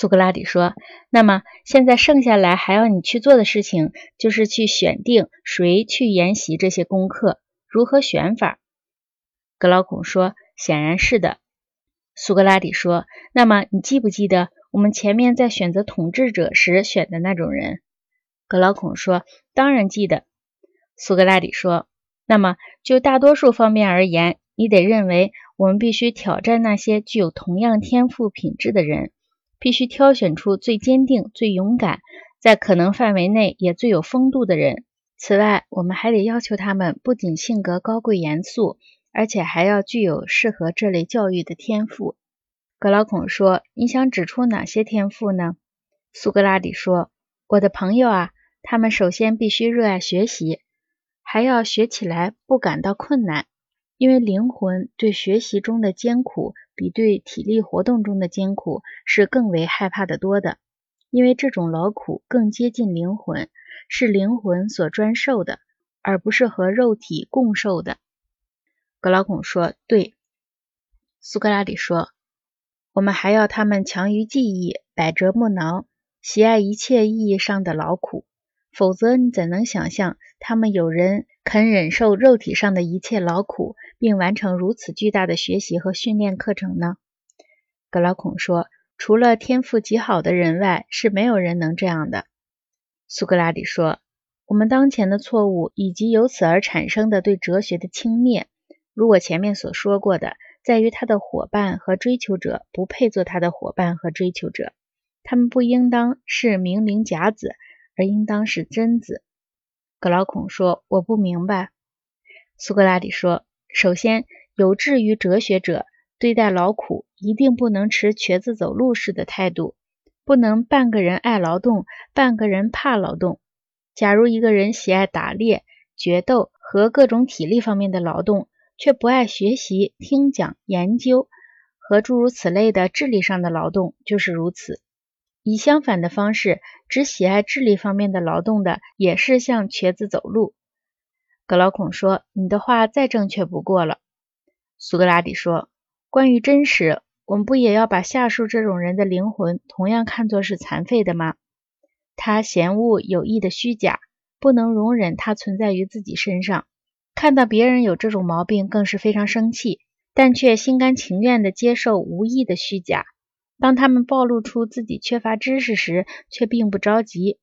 苏格拉底说：“那么现在剩下来还要你去做的事情，就是去选定谁去研习这些功课，如何选法？”格劳孔说：“显然是的。”苏格拉底说：“那么你记不记得我们前面在选择统治者时选的那种人？”格劳孔说：“当然记得。”苏格拉底说：“那么就大多数方面而言，你得认为我们必须挑战那些具有同样天赋品质的人，必须挑选出最坚定、最勇敢，在可能范围内也最有风度的人。此外，我们还得要求他们不仅性格高贵严肃。”而且还要具有适合这类教育的天赋。格劳孔说：“你想指出哪些天赋呢？”苏格拉底说：“我的朋友啊，他们首先必须热爱学习，还要学起来不感到困难，因为灵魂对学习中的艰苦比对体力活动中的艰苦是更为害怕的多的，因为这种劳苦更接近灵魂，是灵魂所专受的，而不是和肉体共受的。”格劳孔说：“对。”苏格拉底说：“我们还要他们强于记忆，百折不挠，喜爱一切意义上的劳苦。否则，你怎能想象他们有人肯忍受肉体上的一切劳苦，并完成如此巨大的学习和训练课程呢？”格劳孔说：“除了天赋极好的人外，是没有人能这样的。”苏格拉底说：“我们当前的错误，以及由此而产生的对哲学的轻蔑。”如果前面所说过的，在于他的伙伴和追求者不配做他的伙伴和追求者，他们不应当是名灵甲子，而应当是真子。格劳孔说：“我不明白。”苏格拉底说：“首先，有志于哲学者对待劳苦一定不能持瘸子走路式的态度，不能半个人爱劳动，半个人怕劳动。假如一个人喜爱打猎、决斗和各种体力方面的劳动，却不爱学习、听讲、研究和诸如此类的智力上的劳动，就是如此。以相反的方式，只喜爱智力方面的劳动的，也是像瘸子走路。格劳孔说：“你的话再正确不过了。”苏格拉底说：“关于真实，我们不也要把下述这种人的灵魂同样看作是残废的吗？他嫌恶有益的虚假，不能容忍它存在于自己身上。”看到别人有这种毛病，更是非常生气，但却心甘情愿地接受无意的虚假。当他们暴露出自己缺乏知识时，却并不着急，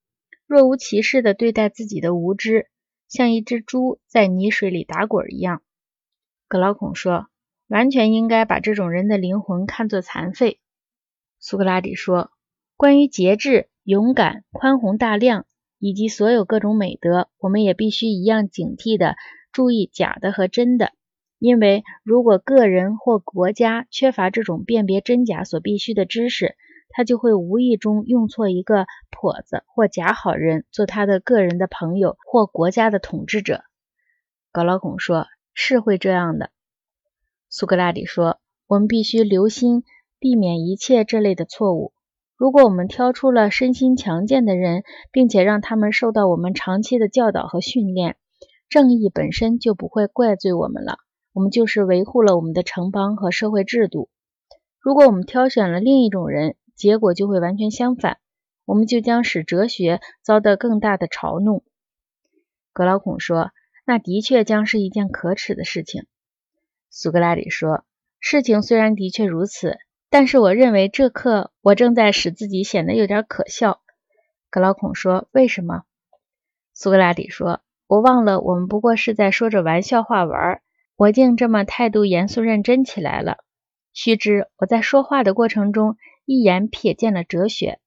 若无其事地对待自己的无知，像一只猪在泥水里打滚一样。格劳孔说：“完全应该把这种人的灵魂看作残废。”苏格拉底说：“关于节制、勇敢、宽宏大量以及所有各种美德，我们也必须一样警惕的。”注意假的和真的，因为如果个人或国家缺乏这种辨别真假所必须的知识，他就会无意中用错一个跛子或假好人做他的个人的朋友或国家的统治者。高老孔说：“是会这样的。”苏格拉底说：“我们必须留心避免一切这类的错误。如果我们挑出了身心强健的人，并且让他们受到我们长期的教导和训练。”正义本身就不会怪罪我们了，我们就是维护了我们的城邦和社会制度。如果我们挑选了另一种人，结果就会完全相反，我们就将使哲学遭到更大的嘲弄。格劳孔说：“那的确将是一件可耻的事情。”苏格拉底说：“事情虽然的确如此，但是我认为这刻我正在使自己显得有点可笑。”格劳孔说：“为什么？”苏格拉底说。我忘了，我们不过是在说着玩笑话玩，我竟这么态度严肃认真起来了。须知我在说话的过程中一眼瞥见了哲学。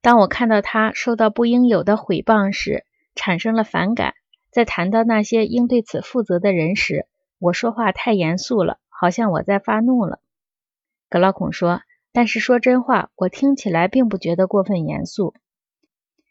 当我看到他受到不应有的毁谤时，产生了反感；在谈到那些应对此负责的人时，我说话太严肃了，好像我在发怒了。格老孔说：“但是说真话，我听起来并不觉得过分严肃。”